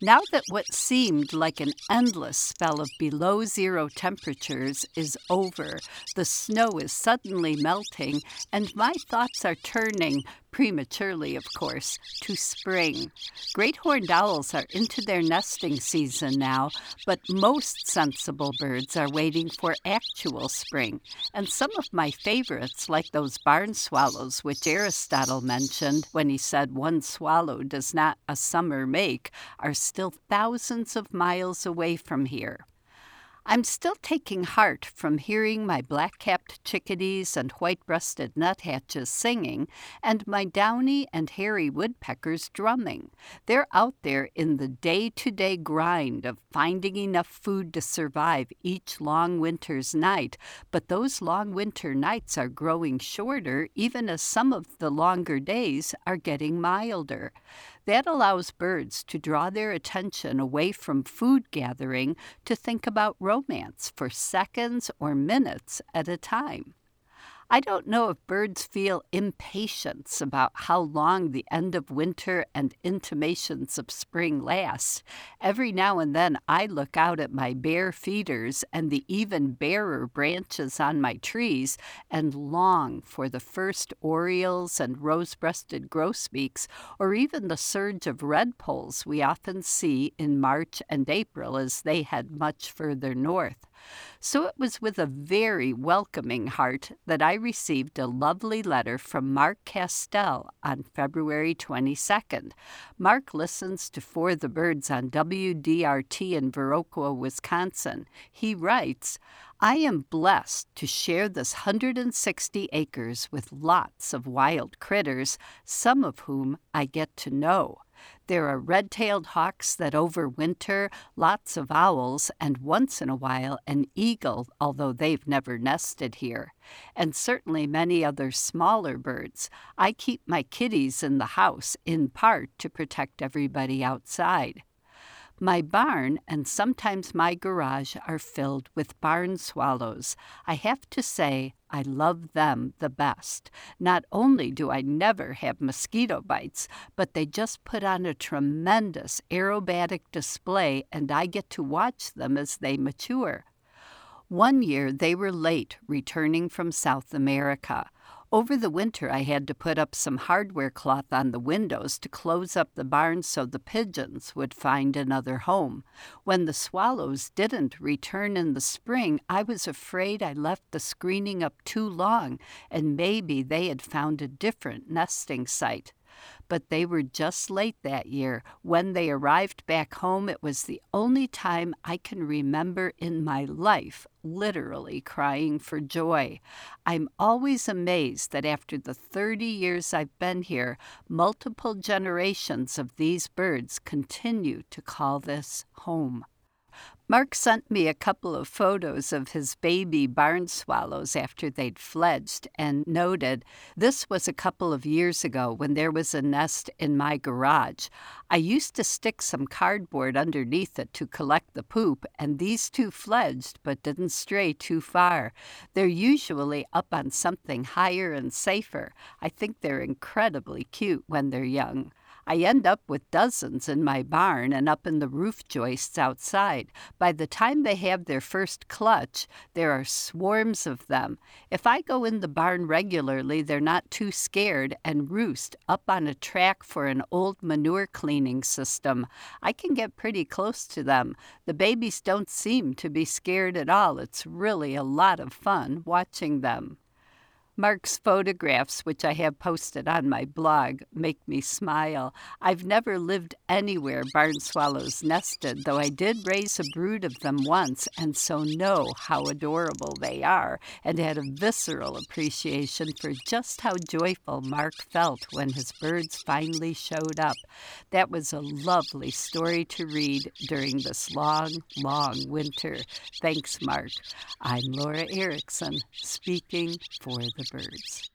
Now that what seemed like an endless spell of below zero temperatures is over, the snow is suddenly melting, and my thoughts are turning prematurely, of course, to spring. Great horned owls are into their nesting season now, but most sensible birds are waiting for actual spring. And some of my favorites, like those barn swallows, which Aristotle mentioned when he said one swallow does not a summer make, are still thousands of miles away from here. I'm still taking heart from hearing my black capped chickadees and white breasted nuthatches singing and my downy and hairy woodpeckers drumming. They're out there in the day to day grind of finding enough food to survive each long winter's night, but those long winter nights are growing shorter even as some of the longer days are getting milder. That allows birds to draw their attention away from food gathering to think about romance for seconds or minutes at a time. I don't know if birds feel impatience about how long the end of winter and intimations of spring last. Every now and then I look out at my bare feeders and the even barer branches on my trees and long for the first orioles and rose breasted grosbeaks, or even the surge of redpolls we often see in March and April as they head much further north. So it was with a very welcoming heart that I received a lovely letter from Mark Castell on February 22nd. Mark listens to For the Birds on WDRT in Viroqua, Wisconsin. He writes, I am blessed to share this 160 acres with lots of wild critters, some of whom I get to know. There are red tailed hawks that overwinter, lots of owls, and once in a while an eagle, although they've never nested here, and certainly many other smaller birds. I keep my kitties in the house in part to protect everybody outside. My barn and sometimes my garage are filled with barn swallows. I have to say, I love them the best. Not only do I never have mosquito bites, but they just put on a tremendous aerobatic display, and I get to watch them as they mature. One year they were late returning from South America. Over the winter, I had to put up some hardware cloth on the windows to close up the barn so the pigeons would find another home. When the swallows didn't return in the spring, I was afraid I left the screening up too long and maybe they had found a different nesting site but they were just late that year. When they arrived back home, it was the only time I can remember in my life literally crying for joy. I'm always amazed that after the 30 years I've been here, multiple generations of these birds continue to call this home. Mark sent me a couple of photos of his baby barn swallows after they'd fledged and noted this was a couple of years ago when there was a nest in my garage. I used to stick some cardboard underneath it to collect the poop, and these two fledged but didn't stray too far. They're usually up on something higher and safer. I think they're incredibly cute when they're young. I end up with dozens in my barn and up in the roof joists outside. By the time they have their first clutch, there are swarms of them. If I go in the barn regularly, they're not too scared and roost up on a track for an old manure cleaning system. I can get pretty close to them. The babies don't seem to be scared at all. It's really a lot of fun watching them. Mark's photographs, which I have posted on my blog, make me smile. I've never lived anywhere barn swallows nested, though I did raise a brood of them once and so know how adorable they are, and had a visceral appreciation for just how joyful Mark felt when his birds finally showed up. That was a lovely story to read during this long, long winter. Thanks, Mark. I'm Laura Erickson, speaking for the birds.